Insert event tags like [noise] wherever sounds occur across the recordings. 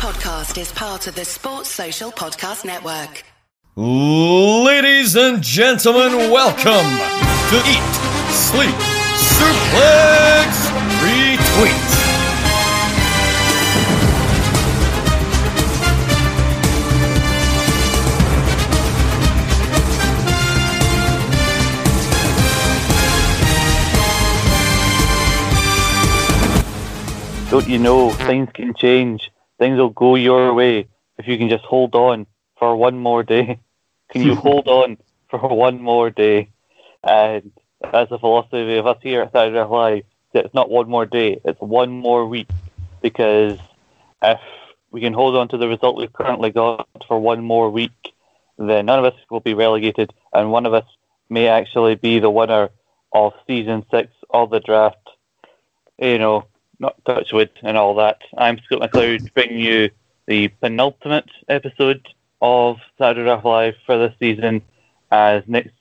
podcast is part of the Sports Social Podcast Network. Ladies and gentlemen, welcome to Eat, Sleep, Suplex, Retweet. Don't you know things can change? Things will go your way if you can just hold on for one more day. [laughs] Can you hold [laughs] on for one more day? And that's the philosophy of us here at Saturday Night Live. It's not one more day, it's one more week. Because if we can hold on to the result we've currently got for one more week, then none of us will be relegated, and one of us may actually be the winner of season six of the draft. You know, not Touchwood and all that. I'm Scott McLeod, bringing you the penultimate episode of Saturday Night Live for this season, as next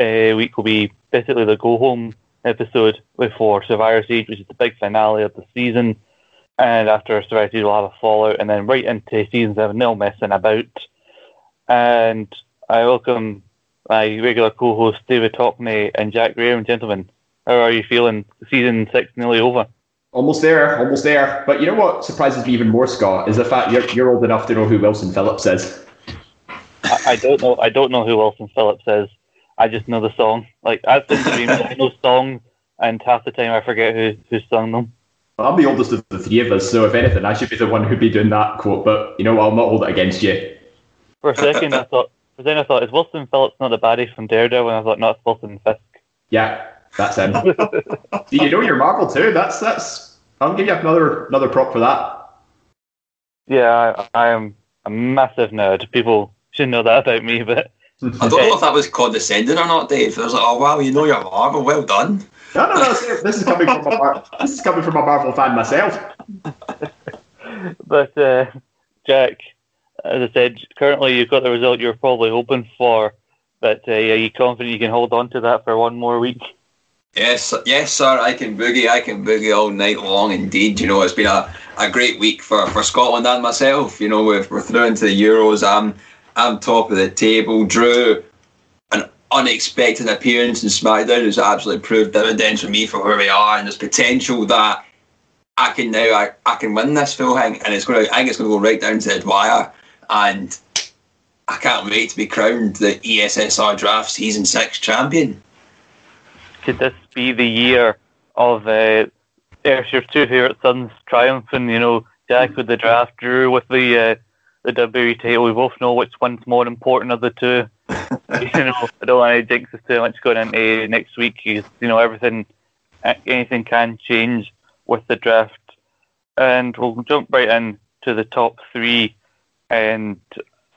uh, week will be basically the go home episode before Survivor Series, which is the big finale of the season. And after Survivor Series, we'll have a fallout, and then right into season seven, no messing about. And I welcome my regular co-host David Tockney and Jack Graham, gentlemen. How are you feeling? Season six nearly over. Almost there, almost there. But you know what surprises me even more, Scott, is the fact you're, you're old enough to know who Wilson Phillips is. I, I don't know. I don't know who Wilson Phillips is. I just know the song. Like I've been dreaming, I know songs, and half the time I forget who who sung them. Well, I'm the oldest of the three of us, so if anything, I should be the one who'd be doing that quote. But you know, I'll not hold it against you. For a second, I thought. For then I thought, is Wilson Phillips not the baddie from Daredevil? And I thought, no, it's Wilson Fisk. Yeah, that's [laughs] him. Do you know your Marvel too? That's that's. I'll give you another another prop for that. Yeah, I, I am a massive nerd. People should know that about me, but [laughs] I don't know if that was condescending or not, Dave. It was like, oh wow, you know your Marvel, well done. No, no, no. see, This is coming from a Mar- this is coming from a Marvel fan myself. [laughs] but uh, Jack, as I said, currently you've got the result you're probably hoping for. But uh, are you confident you can hold on to that for one more week? Yes, yes, sir. I can boogie. I can boogie all night long. Indeed, you know it's been a, a great week for, for Scotland and myself. You know we're, we're through into the Euros. I'm I'm top of the table. Drew an unexpected appearance in SmackDown has absolutely proved dividends for me for where we are, and there's potential that I can now I, I can win this full thing, and it's going to I think it's going to go right down to the wire, and I can't wait to be crowned the ESSR Draft Season Six champion. Could this be the year of uh, Ayrshire two favourite sons triumphing? You know, Jack with the draft, Drew with the uh, the WWE title. We both know which one's more important of the two. [laughs] you know, I don't want to jinx us too much going into next week. You know, everything, anything can change with the draft. And we'll jump right in to the top three. And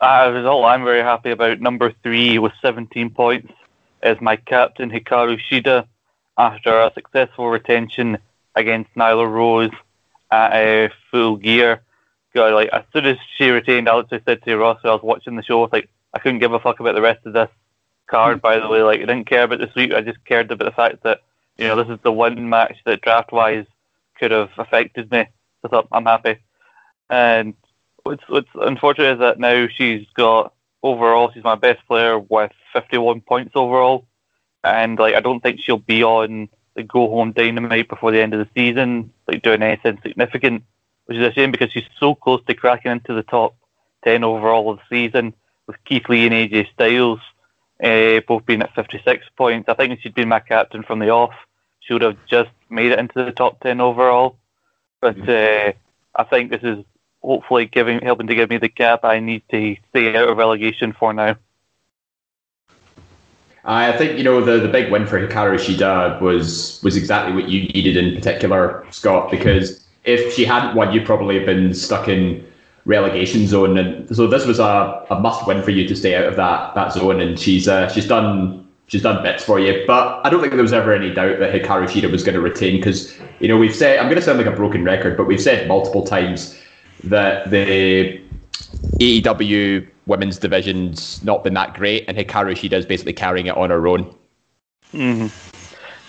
as a result, I'm very happy about number three with 17 points is my captain Hikaru Shida after a successful retention against Nyla Rose at uh, Full Gear. God, like as soon as she retained, I I said to Ross, I was watching the show, I was like, I couldn't give a fuck about the rest of this card. By the way, like I didn't care about the sweep. I just cared about the fact that you know this is the one match that draft wise could have affected me. So I'm happy. And what's what's unfortunate is that now she's got overall she's my best player with 51 points overall, and like I don't think she'll be on the go home dynamite before the end of the season, like doing anything significant, which is a shame because she's so close to cracking into the top 10 overall of the season with Keith Lee and AJ Styles uh, both being at 56 points. I think if she'd been my captain from the off, she would have just made it into the top 10 overall. But uh, I think this is hopefully giving helping to give me the gap I need to stay out of relegation for now. I think you know the, the big win for Hikaru Shida was was exactly what you needed in particular, Scott. Because if she hadn't won, you'd probably have been stuck in relegation zone, and so this was a, a must win for you to stay out of that that zone. And she's uh, she's done she's done bits for you. But I don't think there was ever any doubt that Hikaru Shida was going to retain because you know we've said I'm going to sound like a broken record, but we've said multiple times that the AEW women's division's not been that great, and Hikaru Shida is basically carrying it on her own. hmm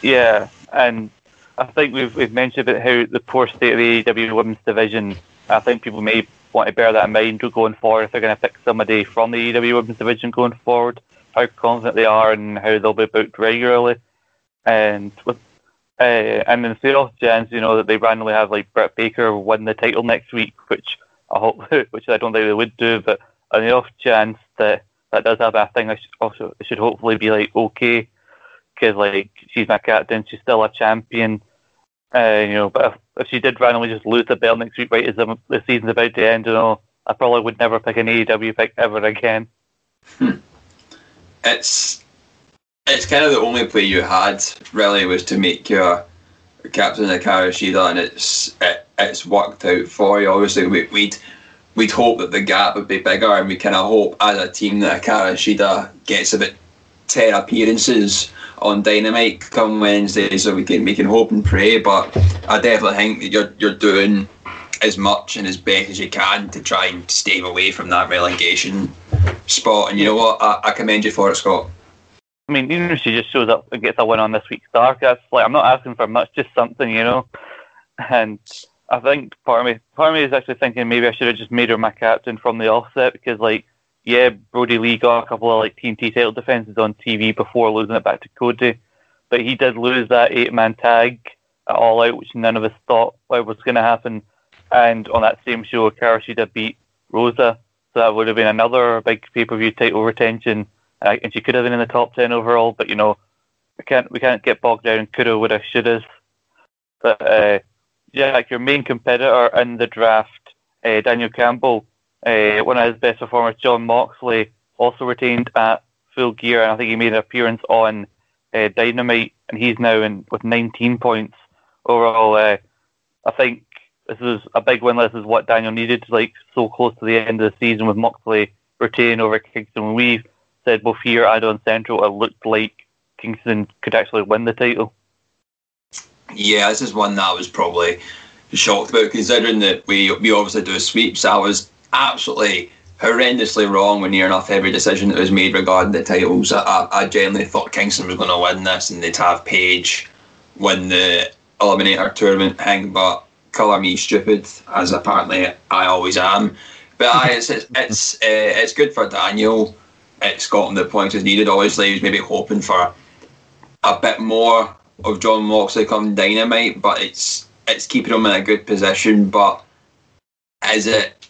Yeah, and I think we've we've mentioned about how the poor state of the AEW women's division. I think people may want to bear that in mind going forward if they're going to pick somebody from the AEW Women's Division going forward, how confident they are and how they'll be booked regularly. And with uh, and in off chance, you know, that they randomly have like Britt Baker win the title next week, which I hope, [laughs] which I don't think they would do, but on the off chance that that does happen, I think I should also it should hopefully be like okay, because like she's my captain, she's still a champion, uh, you know. But if, if she did randomly just lose the belt next week, right as the, the season's about to end, you know, I probably would never pick an AEW pick ever again. Hmm. It's it's kind of the only play you had really was to make your captain Hikaru Shida, and it's it, it's worked out for you. Obviously, we, we'd we'd hope that the gap would be bigger, and we kind of hope as a team that Hikaru Shida gets about ten appearances on Dynamite come Wednesday, so we can we can hope and pray. But I definitely think that you're you're doing as much and as best as you can to try and stay away from that relegation spot. And you know what? I, I commend you for it, Scott. I mean, even if she just shows up and gets a win on this week's Dark, that's like I'm not asking for much, just something, you know. And I think part of me, part of me is actually thinking maybe I should have just made her my captain from the offset because, like, yeah, Brodie Lee got a couple of like TNT title defenses on TV before losing it back to Cody, but he did lose that eight-man tag at All Out, which none of us thought was going to happen. And on that same show, Karashida beat Rosa, so that would have been another big pay-per-view title retention uh, and she could have been in the top ten overall. But you know, we can't we can't get bogged down coulda, woulda, shouldas. But uh, yeah, like your main competitor in the draft, uh, Daniel Campbell, uh, one of his best performers, Jon Moxley, also retained at Full Gear, and I think he made an appearance on uh, Dynamite, and he's now in with 19 points overall. Uh, I think this is a big win. This is what Daniel needed, like so close to the end of the season with Moxley retaining over Kingston. We've said both here and on Central, it looked like Kingston could actually win the title. Yeah, this is one that I was probably shocked about, considering that we we obviously do sweeps. I was absolutely horrendously wrong when near enough every decision that was made regarding the titles. I, I genuinely thought Kingston was going to win this and they'd have Page win the Eliminator tournament thing, but colour me stupid, as apparently I always am. But I, it's it's [laughs] it's, uh, it's good for Daniel it's gotten the points as needed. Obviously, he was maybe hoping for a bit more of Jon Moxley coming dynamite, but it's it's keeping him in a good position. But is it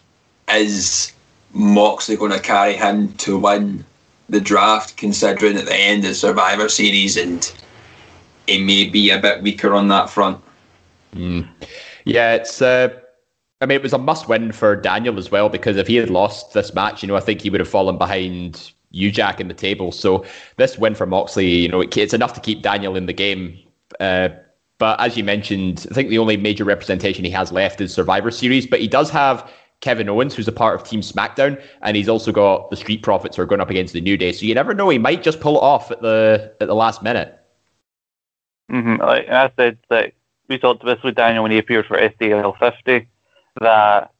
is Moxley going to carry him to win the draft, considering at the end of Survivor Series and he may be a bit weaker on that front? Mm. Yeah, it's. Uh I mean, it was a must win for Daniel as well because if he had lost this match, you know, I think he would have fallen behind you, Jack, in the table. So this win for Moxley, you know, it, it's enough to keep Daniel in the game. Uh, but as you mentioned, I think the only major representation he has left is Survivor Series. But he does have Kevin Owens, who's a part of Team SmackDown, and he's also got the Street Profits who are going up against the New Day. So you never know; he might just pull it off at the at the last minute. Mm-hmm. Like I said, that we talked this with Daniel when he appeared for SDL 50, that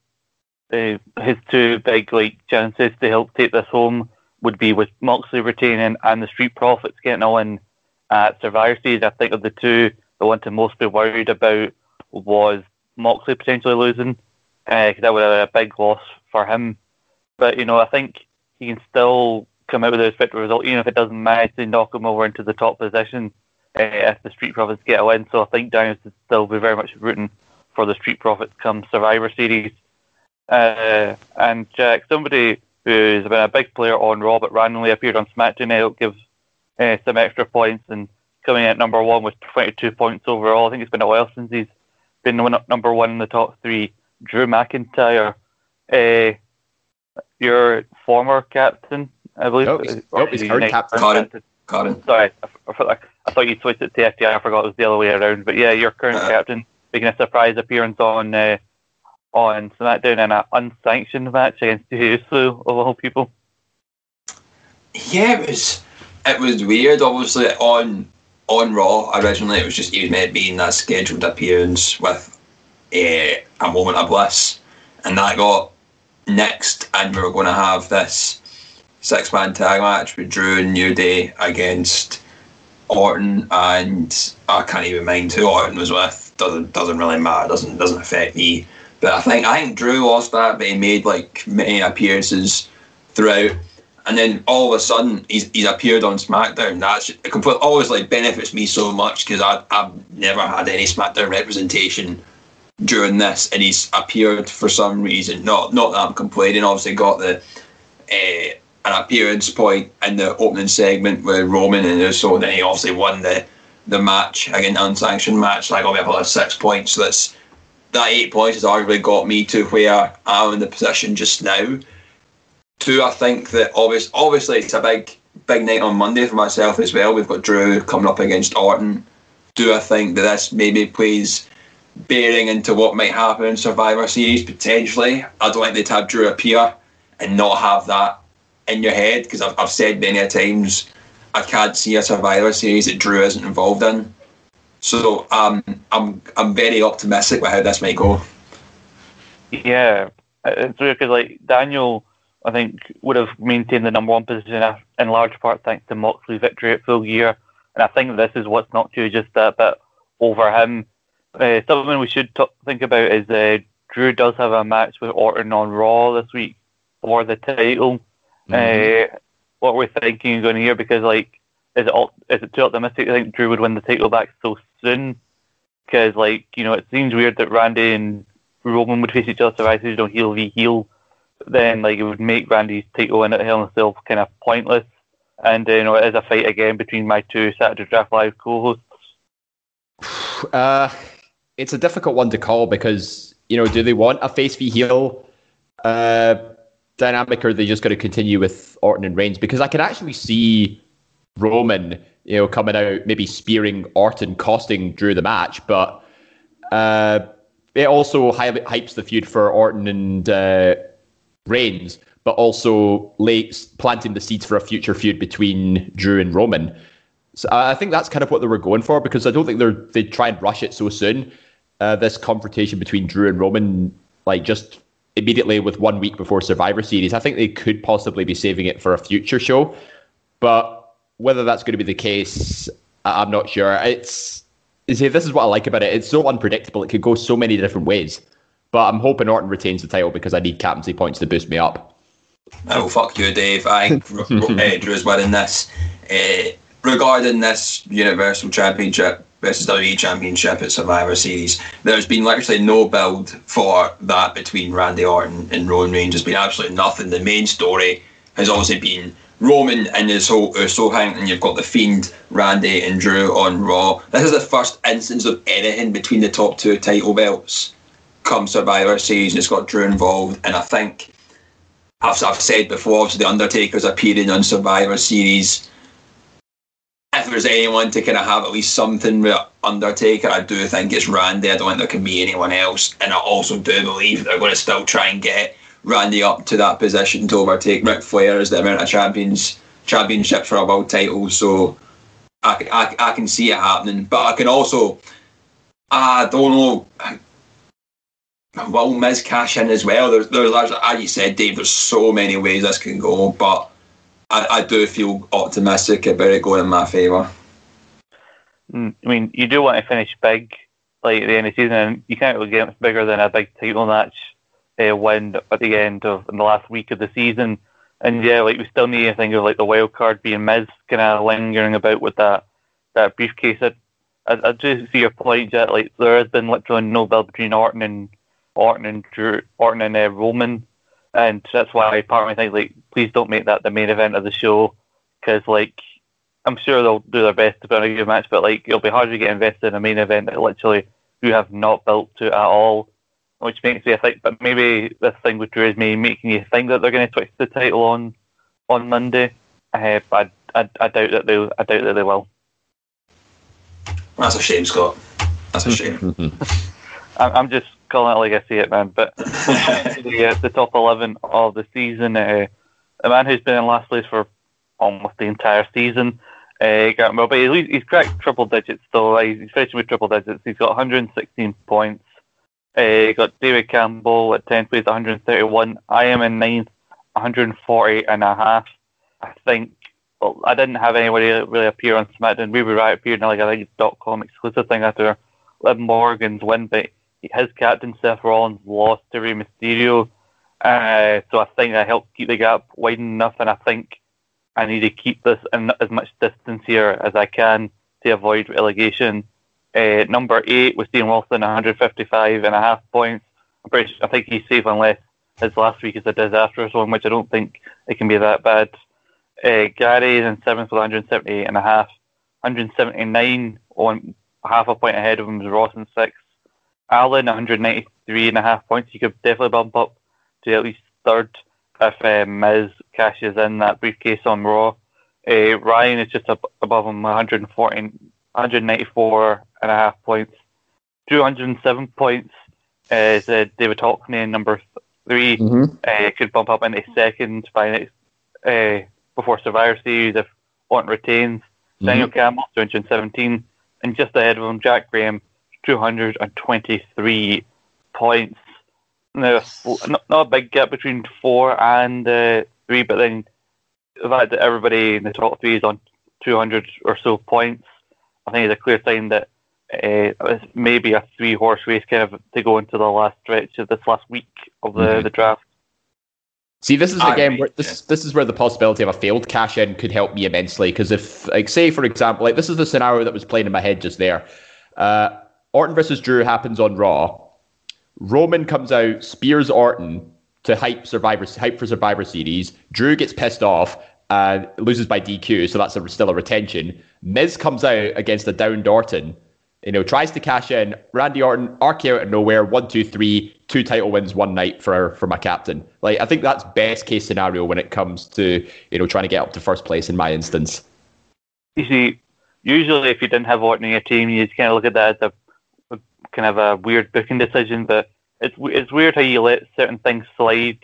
uh, his two big like chances to help take this home would be with Moxley retaining and the Street Profits getting on at Survivor Series. I think of the two, the one to most be worried about was Moxley potentially losing, because uh, that would have been a big loss for him. But you know, I think he can still come out with a respectable result, even if it doesn't manage to knock him over into the top position uh, if the Street Profits get a win. So I think Daniels would still be very much rooting for the Street Profits come Survivor Series. Uh, and Jack, somebody who's been a big player on Raw, but randomly appeared on SmackDown. It'll give uh, some extra points and coming at number one with 22 points overall. I think it's been a while since he's been number one in the top three. Drew McIntyre, uh, your former captain, I believe. Nope, he's, nope, he's current captain. Colin. Colin. Sorry, I, I, I, thought you switched it to FTR. I forgot it was the other way around. But yeah, your current uh, captain making a surprise appearance on uh, on SmackDown in an unsanctioned match against [laughs] Uso of all people. Yeah, it was it was weird. Obviously, on on Raw originally, it was just he was meant to be that scheduled appearance with a, a moment of bliss, and that got next, and we were going to have this six man tag match with Drew and New Day against Orton, and I can't even mind who Orton was with. Doesn't doesn't really matter. Doesn't doesn't affect me But I think I think Drew lost that, but he made like many appearances throughout. And then all of a sudden, he's, he's appeared on SmackDown. That's completely always like benefits me so much because I've never had any SmackDown representation during this, and he's appeared for some reason. Not not that I'm complaining. Obviously, got the uh, an appearance point in the opening segment with Roman, and so then he obviously won the the match again, unsanctioned match. Like, I got me up six points. So that's that eight points has arguably got me to where I'm in the position just now. Two, I think that obvious, obviously it's a big big night on Monday for myself as well. We've got Drew coming up against Orton. Do I think that this maybe plays bearing into what might happen in Survivor Series potentially? I don't think they'd have Drew appear and not have that in your head because I've, I've said many a times I can't see a Survivor Series that Drew isn't involved in. So um, I'm I'm very optimistic with how this might go. Yeah, it's weird because like Daniel, I think would have maintained the number one position in large part thanks to Moxley's victory at Full Gear, and I think this is what's not true, just a bit over him. Uh, something we should t- think about is uh, Drew does have a match with Orton on Raw this week for the title. Mm-hmm. Uh, what we're thinking going here because like is it all, is it too optimistic? I think Drew would win the title back so soon because like you know it seems weird that Randy and Roman would face each other you know heel v heel. Then like it would make Randy's title win at Hell in a Cell kind of pointless. And uh, you know it is a fight again between my two Saturday Draft Live co-hosts. [sighs] Uh, it's a difficult one to call because you know do they want a face v heel? Uh, dynamic, or are they just going to continue with Orton and Reigns? Because I can actually see Roman, you know, coming out maybe spearing Orton, costing Drew the match, but uh, it also hypes the feud for Orton and uh, Reigns, but also late planting the seeds for a future feud between Drew and Roman. So I think that's kind of what they were going for because I don't think they're they try and rush it so soon. Uh, this confrontation between Drew and Roman, like just immediately with one week before Survivor Series. I think they could possibly be saving it for a future show, but whether that's going to be the case, I'm not sure. It's you see, this is what I like about it. It's so unpredictable. It could go so many different ways. But I'm hoping Orton retains the title because I need captaincy points to boost me up. Oh fuck you, Dave! I think [laughs] Drew's winning this. Uh, regarding this Universal Championship, versus WWE Championship at Survivor Series. There's been literally no build for that between Randy Orton and Roman Reigns. There's been absolutely nothing. The main story has obviously been Roman and his whole uh, Uso hang, and you've got the Fiend, Randy, and Drew on Raw. This is the first instance of anything between the top two title belts come Survivor Series, it's got Drew involved. And I think I've, I've said before, obviously, The Undertaker's appearing on Survivor Series if there's anyone to kind of have at least something with Undertaker, I do think it's Randy. I don't think there can be anyone else. And I also do believe they're going to still try and get Randy up to that position to overtake Ric Flair as the amount of champions championships for a world title. So I, I, I can see it happening. But I can also, I don't know, will Miz cash in as well? There's, there's, as you said, Dave, there's so many ways this can go. But I, I do feel optimistic about it going in my favour. Mm, I mean, you do want to finish big, like at the end of the season, and you can't really get bigger than a big title match uh, win at the end of in the last week of the season. And yeah, like we still need to think of like the wild card being Miz kind of lingering about with that that briefcase. I, I, I do see your point, Jet. Like there has been literally no build between Orton and Orton and Drew, Orton and uh, Roman and that's why part of me thinks like, please don't make that the main event of the show, because like I'm sure they'll do their best to put on a good match, but like it'll be hard to get invested in a main event that literally you have not built to at all, which makes me think. But maybe this thing with Drew is me making you think that they're going to switch the title on on Monday. Uh, but I, I, I doubt that they I doubt that they will. That's a shame, Scott. That's a shame. [laughs] I'm just calling it like I see it, man. But [laughs] the, uh, the top 11 of the season, uh, a man who's been in last place for almost the entire season, uh, got, well, but he's, he's cracked triple digits, though. He's finishing with triple digits. He's got 116 points. Uh, got David Campbell at 10th place, 131. I am in ninth, 140 and a half. I think well, I didn't have anybody really appear on SmackDown. We were right appeared in like I think dot com exclusive thing after Liv Morgan's win, but his captain Seth Rollins lost to Rey Mysterio, uh, so I think that helped keep the gap wide enough, and I think I need to keep this in as much distance here as I can to avoid relegation. Uh, number eight was Dean Wilson, 155 and a half points. Pretty I think he's safe unless his last week is a disastrous one, which I don't think it can be that bad. Uh, Gary is in seventh with 178 and a half. 179 on half a point ahead of him was Ross in sixth. Alan 193 and a half points. He could definitely bump up to at least third if uh, Miz cashes in that briefcase on Raw. Uh, Ryan is just ab- above him, 114, 194 and a half points. 207 points is uh, David Hockney in number 3 Mhm. Uh, could bump up into second by next uh, before Survivor Series if Orton retains. Daniel Campbell, 217, and just ahead of him, Jack Graham, 223 points. Now, not, not a big gap between four and uh, three, but then the fact that everybody in the top three is on 200 or so points, I think it's a clear sign that uh, it's maybe a three horse race kind of to go into the last stretch of this last week of the, Mhm. the draft. See, this is I again agree, where this this is where the possibility of a failed cash in could help me immensely. Because if, like, say for example, like this is the scenario that was playing in my head just there. Uh, Orton versus Drew happens on Raw. Roman comes out, spears Orton to hype Survivor hype for Survivor Series. Drew gets pissed off and loses by DQ, so that's a, still a retention. Miz comes out against a downed Orton. You know, tries to cash in. Randy Orton, RK out of nowhere, one, two, three, two title wins one night for for my captain. Like I think that's best case scenario when it comes to you know trying to get up to first place in my instance. You see, usually if you didn't have Orton in your team, you'd kind of look at that as a, a kind of a weird booking decision. But it's it's weird how you let certain things slide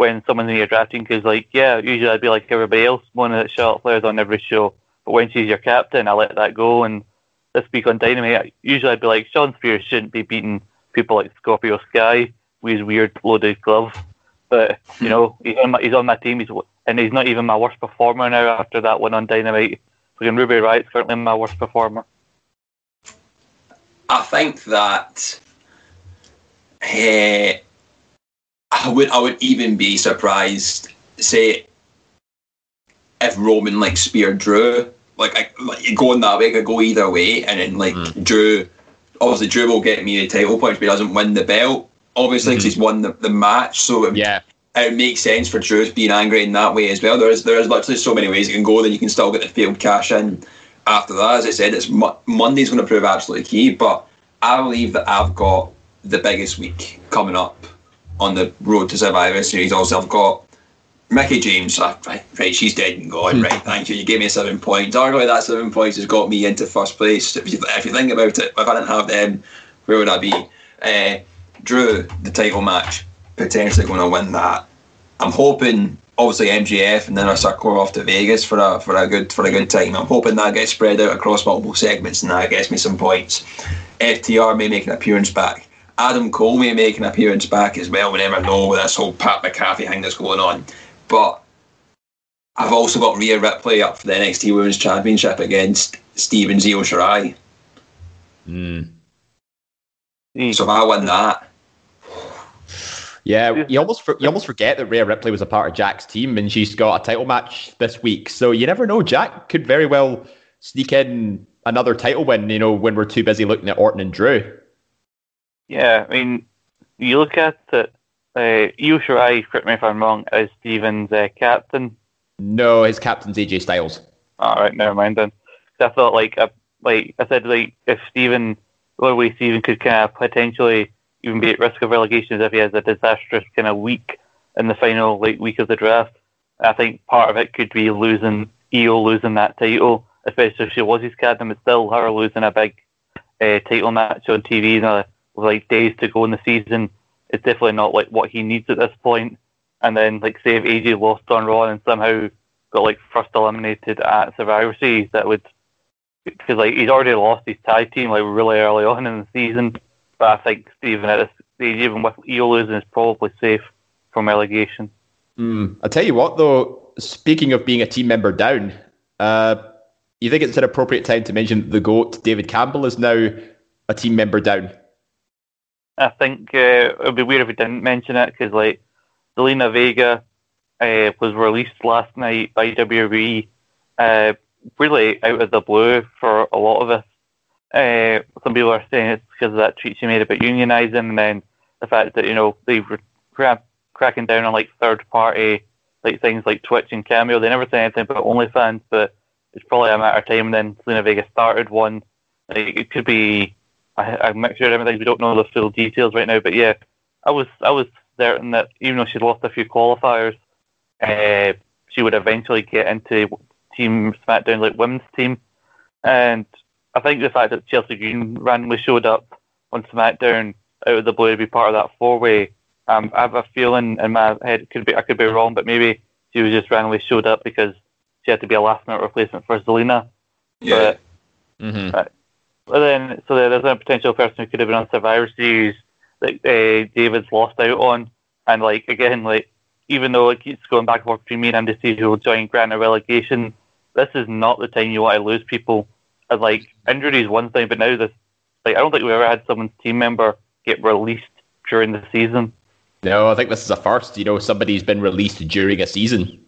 when someone's in your drafting. Because like, yeah, usually I'd be like everybody else, one of the shot players on every show. But when she's your captain, I let that go. And this week on Dynamite, usually I'd be like, Shawn Spears shouldn't be beating people like Scorpio Sky with his weird loaded glove. But you know, he's on my, he's on my team. He's and he's not even my worst performer now after that one on Dynamite. Fucking Ruby Riott's currently my worst performer. I think that eh, I would I would even be surprised, say, if Roman like spear Drew, like, I, like going that way, I could go either way, and then like hmm. Drew, obviously Drew will get me the title points, but he doesn't win the belt, obviously because hmm. he's won the, the match, so it, Yeah, it makes sense for Drew being angry in that way as well. There is there is literally so many ways it can go that you can still get the field cash in after that. As I said, it's Mo- Monday's going to prove absolutely key, but I believe that I've got the biggest week coming up on the road to Survivor Series. Also, I've got Mickie James. Right, right, she's dead and gone. Right, thank you. You gave me seven points. Arguably, that seven points has got me into first place. If you, if you think about it, if I didn't have them, where would I be? Uh, Drew, the title match, potentially going to win that. I'm hoping, obviously MGF, and then I circle off to Vegas for a for a good for a good time. I'm hoping that gets spread out across multiple segments and that gets me some points. FTR may make an appearance back. Adam Cole may make an appearance back as well. We never know with this whole Pat McAfee thing that's going on. But I've also got Rhea Ripley up for the NXT Women's Championship against Steven's Io Shirai. He- hmm. hmm. So if I win that, yeah. You almost for, you almost forget that Rhea Ripley was a part of Jack's team, and she's got a title match this week. So you never know. Jack could very well sneak in another title win. You know, when we're too busy looking at Orton and Drew. Yeah, I mean, you look at it. Uh, Io Shirai, correct me if I'm wrong, is Steven's uh, captain. No, his captain's AJ Styles. All right, never mind then. I thought like uh, like I said like if Steven, the we Steven could kind of potentially even be at risk of relegation if he has a disastrous kind of week in the final like week of the draft. I think part of it could be losing Io losing that title, especially if she was his captain, but still her losing a big uh, title match on TV you know, like days to go in the season. It's definitely not like what he needs at this point. And then like say if AJ lost on Raw and somehow got like first eliminated at Survivor Series, that would because like he's already lost his tag team like really early on in the season. But I think Steven at this stage, even with Io losing, is probably safe from relegation. Mm. I tell you what, though. Speaking of being a team member down, uh, you think it's an appropriate time to mention the goat David Campbell is now a team member down? I think uh, it would be weird if we didn't mention it because like Zelina Vega uh, was released last night by WWE, uh, really out of the blue for a lot of us. Uh, some people are saying it's because of that tweet she made about unionizing, and then the fact that you know they were cra- cracking down on like third party like things like Twitch and Cameo. They never say anything about OnlyFans, but it's probably a matter of time. And then Zelina Vega started one. Like, it could be a, a mixture of everything. We don't know the full details right now, but yeah, I was I was certain that even though she'd lost a few qualifiers, uh, she would eventually get into Team SmackDown like women's team. And I think the fact that Chelsea Green randomly showed up on SmackDown out of the blue to be part of that four way, um, I have a feeling in my head could be I could be wrong, but maybe she was just randomly showed up because she had to be a last minute replacement for Zelina. Yeah. But, Mm-hmm. but then, so there's a potential person who could have been on Survivor Series that uh, David's lost out on, and like again, like even though it keeps going back and forth between me and him to see who will join Grant or relegation, this is not the time you want to lose people. And like injuries one thing, but now this, like I don't think we ever had someone's team member get released during the season. No, I think this is a first. You know, somebody's been released during a season.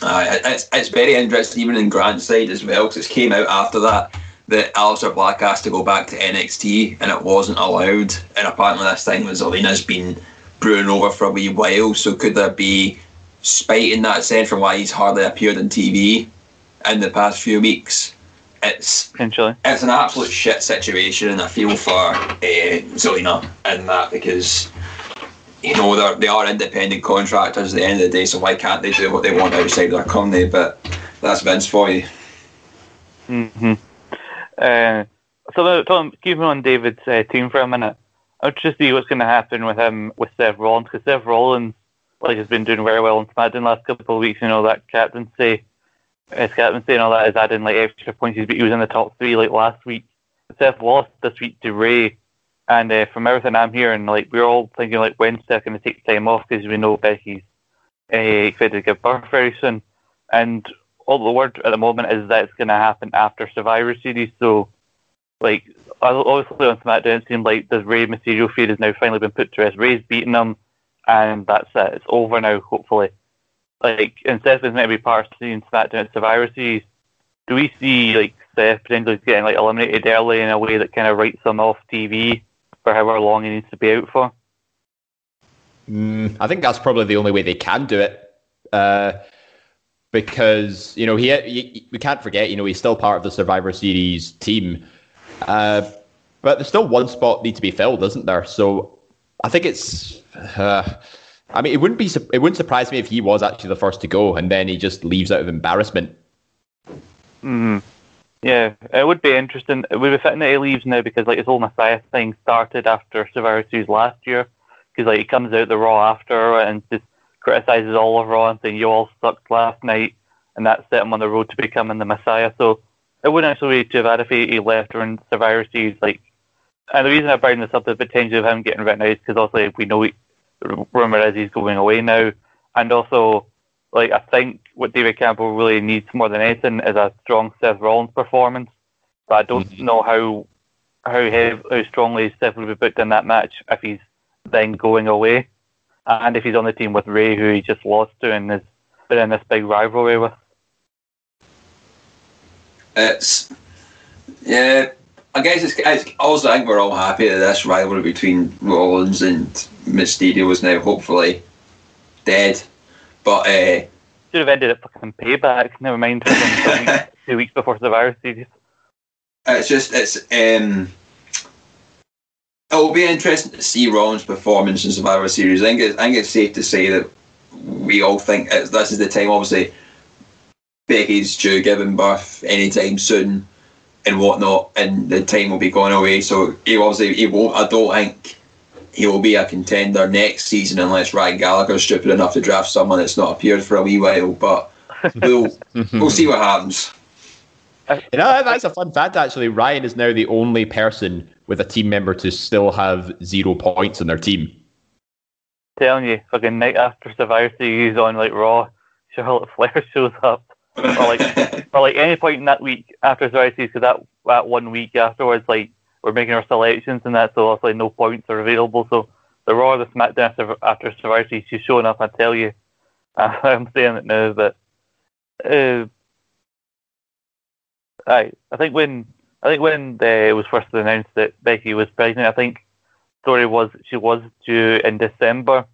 Uh, it's, it's very interesting, even in Grant's side as well, because it came out after that that Aleister Black asked to go back to NXT and it wasn't allowed. And apparently, this time was Alina's been brewing over for a wee while. So, could there be spite in that sense from why he's hardly appeared on TV in the past few weeks? It's Potentially, it's an absolute shit situation, and I feel for uh, Zelina in that because you know they're, they are independent contractors at the end of the day, so why can't they do what they want outside their company? But that's Vince for you. hmm Uh, so uh, Tom, keeping on David's uh, team for a minute, I want just see what's going to happen with him with Seth Rollins because Seth Rollins like has been doing very well on SmackDown last couple of weeks. You know that captaincy, his captaincy and all that is adding like extra points. He's- He was in the top three like last week. Seth lost this week to Rey, and uh, from everything I'm hearing, like we're all thinking like when's Seth going to take time off because we know Becky's uh, expected to give birth very soon, and all the word at the moment is that it's going to happen after Survivor Series. So, like, obviously on SmackDown, it seemed like the Rey Mysterio feud has now finally been put to rest. Rey's beaten him, and that's it. It's over now, hopefully. Like, and Seth is meant to be part of seeing SmackDown at Survivor Series. Do we see, like, Seth potentially getting, like, eliminated early in a way that kind of writes him off TV for however long he needs to be out for? Mm, I think that's probably the only way they can do it. Uh, because you know he, he, we can't forget you know he's still part of the Survivor Series team, uh, but there's still one spot need to be filled, isn't there? So I think it's. Uh, I mean, it wouldn't be it wouldn't surprise me if he was actually the first to go, and then he just leaves out of embarrassment. hmm Yeah, it would be interesting. It would be fitting that he leaves now because like his whole Messiah thing started after Survivor Series last year. Because like he comes out the Raw after and just criticizes all of Raw and saying you all sucked last night, and that set him on the road to becoming the Messiah. So it wouldn't actually be too bad if he, he left during Survivor Series. Like, and the reason I bring this up the potential of him getting written out is because also we know he, rumor is he's going away now, and also like I think what David Campbell really needs more than anything is a strong Seth Rollins performance. But I don't Mhm. know how how heavy, how strongly Seth will be booked in that match if he's then going away, and if he's on the team with Rey, who he just lost to and has been in this big rivalry with. It's yeah. I guess it's, it's also I think we're all happy that this rivalry between Rollins and Mysterio is now hopefully dead. But uh, Should have ended at fucking payback. Never mind, [laughs] two weeks- before Survivor Series. it's just it's um. It will be interesting to see Rollins' performance in Survivor Series. I think it's, I think it's safe to say that we all think this is the time. Obviously, Becky's due giving birth anytime soon and whatnot, and the time will be going away. So he obviously he won't. I don't think he will be a contender next season unless Ryan Gallagher's stupid enough to draft someone that's not appeared for a wee while. But we'll [laughs] we'll see what happens. You know, that's a fun fact, actually. Ryan is now the only person with a team member to still have zero points in their team. telling you, fucking night after Survivor Series on like Raw, Charlotte [laughs] Flair shows up. Or like, [laughs] or like any point in that week after Survivor Series, because that that one week afterwards, like we're making our selections and that, so obviously no points are available. So the Raw the SmackDown after, after Survivor Series, she's showing up. I tell you, [laughs] I'm saying it now, but uh, I I think when I think when uh, it was first announced that Becky was pregnant, I think story was she was due in December.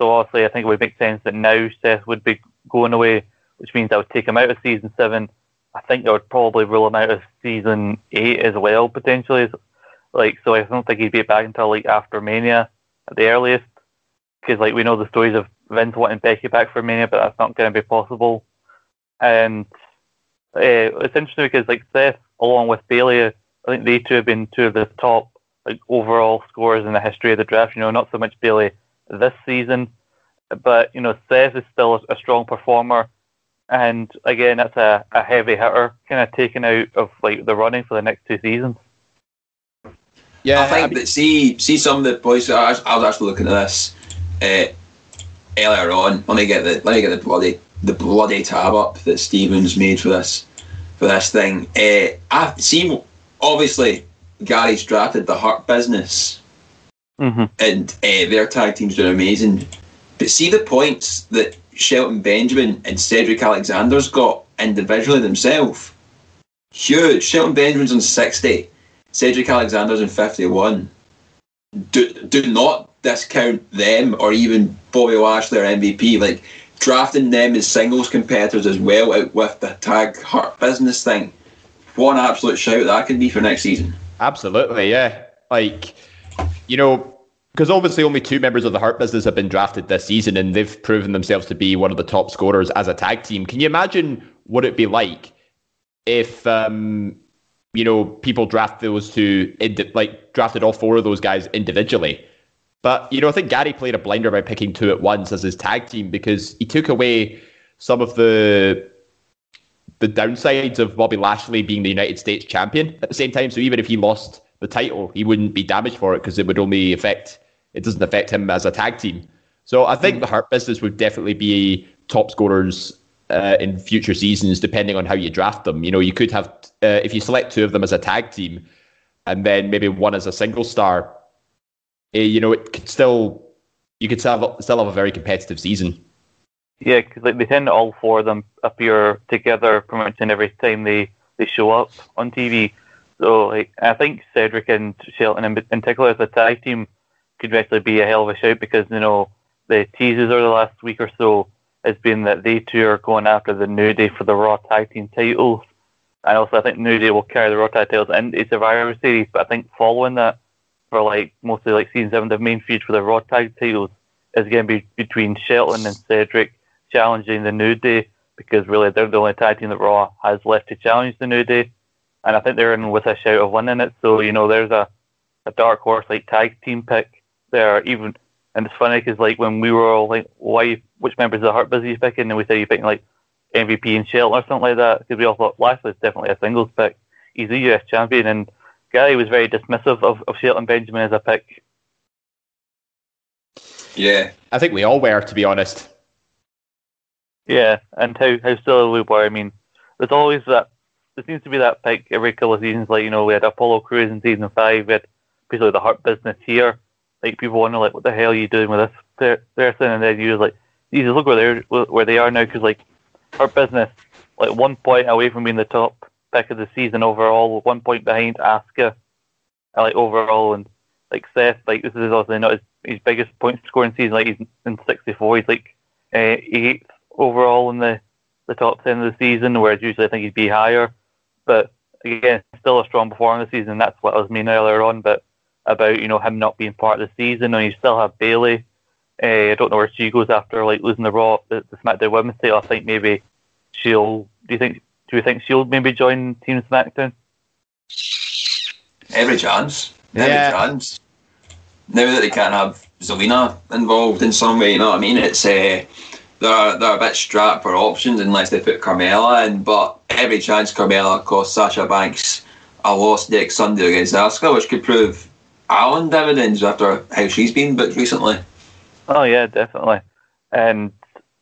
So obviously, I think it would make sense that now Seth would be going away, which means I would take him out of season seven. I think I would probably rule him out of season eight as well, potentially. Like, so I don't think he'd be back until like after Mania at the earliest, because like we know the stories of Vince wanting Becky back for Mania, but that's not going to be possible. And uh, it's interesting because like Seth, along with Bayley, I think they two have been two of the top like overall scorers in the history of the draft. You know, not so much Bayley this season, but you know Seth is still a, a strong performer, and again that's a, a heavy hitter, kind of taken out of like the running for the next two seasons. Yeah, I think I mean, that see see some of the boys. I, I was actually looking at this uh, earlier on. Let me get the let me get the bloody the bloody tab up that Stevens made for this for this thing. Uh, I see. Obviously, Gary's drafted the Hurt Business, mm-hmm. and uh, their tag team's doing amazing. But see the points that Shelton Benjamin and Cedric Alexander's got individually themselves. Huge. Shelton Benjamin's on sixty. Cedric Alexander's on fifty-one. Do do not discount them or even Bobby Lashley or MVP. Like drafting them as singles competitors as well out with the tag Hurt Business thing. What an absolute shout that could be for next season. Absolutely, yeah. Like, you know, because obviously only two members of the Hurt Business have been drafted this season, and they've proven themselves to be one of the top scorers as a tag team. Can you imagine what it'd be like if, um, you know, people draft those two, like drafted all four of those guys individually? But you know, I think Gary played a blinder by picking two at once as his tag team because he took away some of the the downsides of Bobby Lashley being the United States champion at the same time. So even if he lost the title, he wouldn't be damaged for it because it would only affect it doesn't affect him as a tag team. So I think the Hurt Business would definitely be top scorers uh, in future seasons, depending on how you draft them. You know, you could have uh, if you select two of them as a tag team, and then maybe one as a single star. Uh, you know, it could still you could still have, still have a very competitive season. Yeah, because like they tend all four of them appear together pretty much in every time they, they show up on TV. So like I think Cedric and Shelton in, particular as a tag team could actually be a hell of a shout because you know the teases over the last week or so has been that they two are going after the New Day for the Raw tag team titles. And also I think New Day will carry the Raw tag titles into Survivor Series, but I think following that for like mostly like season seven, the main feud for the Raw tag titles is going to be between Shelton and Cedric challenging the New Day because really they're the only tag team that Raw has left to challenge the New Day, and I think they're in with a shout of winning it. So you know, there's a, a dark horse like tag team pick there. Even and it's funny because like when we were all like, why which members of the Hurt Busy you picking, and we said you picking like MVP and Shelton or something like that because we all thought Lashley's definitely a singles pick. He's a US champion, and Gary was very dismissive of, of Shelton Benjamin as a pick. Yeah, I think we all were, to be honest. Yeah, and how how still we were. I mean, there's always that. There seems to be that pick every couple of seasons. Like you know, we had Apollo Crews in season five. We had basically the Hurt Business here. Like people wonder, like, what the hell are you doing with this person? And then you're like, Jesus, look where they're where they are now. Because like Hurt Business, like one point away from being the top pick of the season overall, one point behind Asuka, like overall, and like Seth, like this is obviously not his, his biggest point scoring season. Like he's in 64, he's like uh, eighth overall in the, the top 10 of the season, whereas usually I think he'd be higher. But again, still a strong performance this season. That's what I was meaning earlier on, but about you know him not being part of the season, and you still have Bayley. Uh, I don't know where she goes after like losing the Raw, the, the SmackDown Women's title. I think maybe she'll. Do you think? Do you think she'll maybe join Team SmackDown? Every chance. Every yeah. chance. Now that they can't have Zelina involved in some way, you know what I mean? It's uh, they're, they're a bit strapped for options unless they put Carmella in, but every chance Carmella cost Sasha Banks a loss next Sunday against Asuka, which could prove Allen dividends after how she's been booked recently. Oh, yeah, definitely. And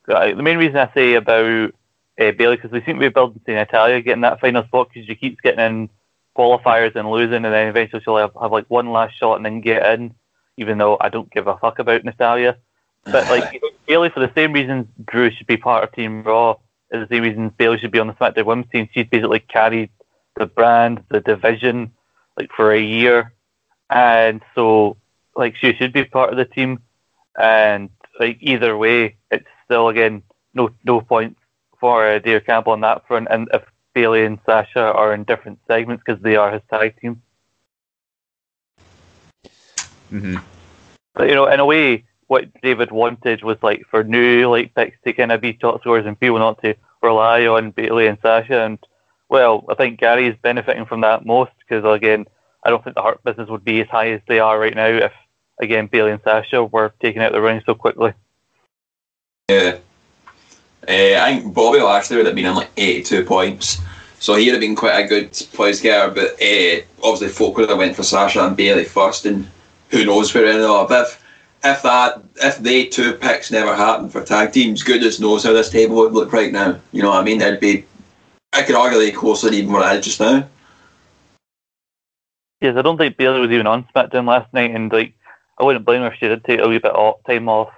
uh, the main reason I say about uh, Bayley, because we seem to be building to Natalya getting that final spot because she keeps getting in qualifiers and losing, and then eventually she'll have, have like one last shot and then get in. Even though I don't give a fuck about Natalya, but like [laughs] Bayley, for the same reasons Drew should be part of Team Raw, is the same reason Bayley should be on the SmackDown Women's team. She's basically carried the brand, the division, like for a year, and so like she should be part of the team. And like either way, it's still again no no points for uh, Dave Campbell on that front. And if Bayley and Sasha are in different segments because they are his tag team. Mm-hmm. But you know, in a way, what David wanted was like for new like picks to kind of be top scores and people not to rely on Bayley and Sasha. And well, I think Gary is benefiting from that most because again, I don't think the Hurt business would be as high as they are right now if again Bayley and Sasha were taking out the ring so quickly. Yeah. Uh, I think Bobby Lashley would have been in like 82 points. So he'd have been quite a good place getter, but uh, obviously folk would have went for Sasha and Bayley first, and who knows where ended up. If if that if they two picks never happened for tag teams, goodness knows how this table would look right now. You know what I mean? It'd be I could argue like closer than even what it is just now. Yes, I don't think Bayley was even on SmackDown last night, and like I wouldn't blame her if she did take a wee bit of time off.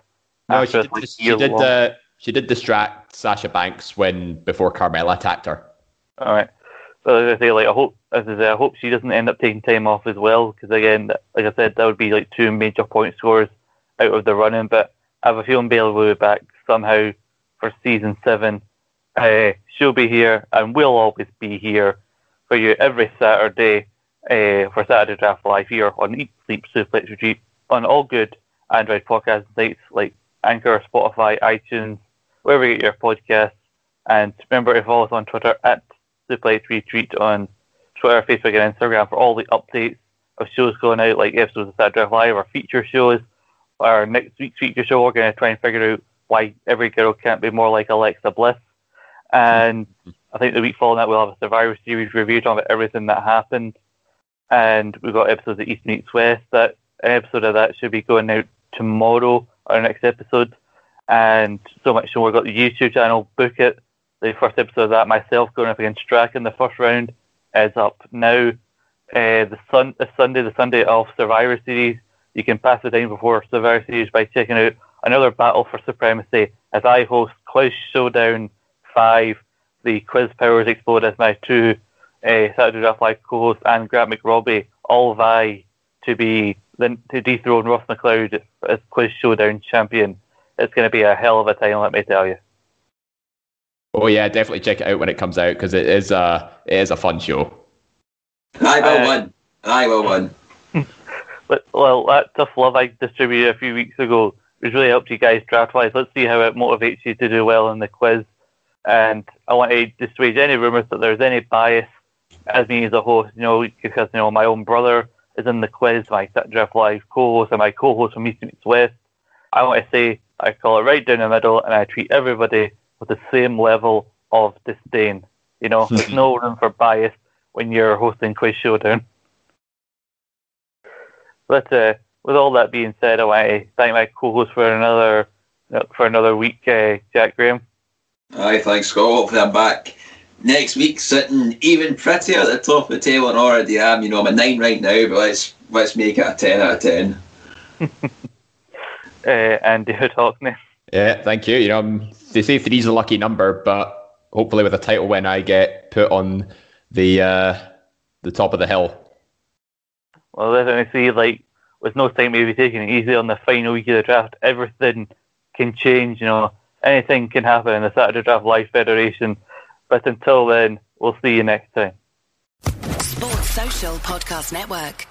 No, she after, did. like, she year did. long. She did distract Sasha Banks when before Carmella attacked her. All right. But as I say, like I hope, as I say, I hope she doesn't end up taking time off as well, because again, like I said, that would be like two major point scores out of the running. But I have a feeling Bayley will be back somehow for season seven. Uh, she'll be here, and we'll always be here for you every Saturday uh, for Saturday Draft Live here on Eat Sleep Suplex Retreat on all good Android podcast sites like Anchor, Spotify, iTunes, wherever you get your podcasts. And remember to follow us on Twitter at Suplex Retreat on Twitter, Facebook, and Instagram for all the updates of shows going out, like episodes of Saturday Live, or feature shows. Our next week's feature show, we're going to try and figure out why every girl can't be more like Alexa Bliss. And I think the week following that, we'll have a Survivor Series review talking about everything that happened. And we've got episodes of East Meets West. That an episode of that should be going out tomorrow, our next episode. And so much so, we've got the YouTube channel, Book It. The first episode of that, myself going up against Drac in the first round, is up now. Uh, the, sun, the Sunday, the Sunday of Survivor Series, you can pass the time before Survivor Series by checking out another battle for supremacy as I host Quiz Showdown 5. The quiz powers explode as my two uh, Saturday Draft Live co-hosts and Grant McRobbie all vie to be the, to dethrone Ross McLeod as Quiz Showdown champion. It's going to be a hell of a time, let me tell you. Oh yeah, definitely check it out when it comes out because it is a it is a fun show. And I will Uh, win. And I will win. [laughs] But well, that tough love I distributed a few weeks ago has really helped you guys draft wise. Let's see how it motivates you to do well in the quiz. And I want to dissuade any rumours that there's any bias as me as a host. You know, because you know my own brother is in the quiz, my draft live co-host, and my co-host from East Meets West. I want to say I call it right down the middle, and I treat everybody with the same level of disdain. You know, there's [laughs] no room for bias when you're hosting Quiz Showdown. But uh, with all that being said, I want to thank my co-host for another for another week, uh, Jack Graham. Aye, thanks, Scott. Hopefully, I'm back next week, sitting even prettier at the top of the table than already am. You know, I'm a nine right now, but let's let's make it a ten out of ten. [laughs] Uh, and David Hockney. Yeah, thank you. You know, um, they say three's a lucky number, but hopefully with a title win, I get put on the uh, the top of the hill. Well, that's what I see. Like, with no time maybe taking it easy on the final week of the draft, everything can change. You know, anything can happen in the Saturday Draft Live Federation. But until then, we'll see you next time. Sports Social Podcast Network.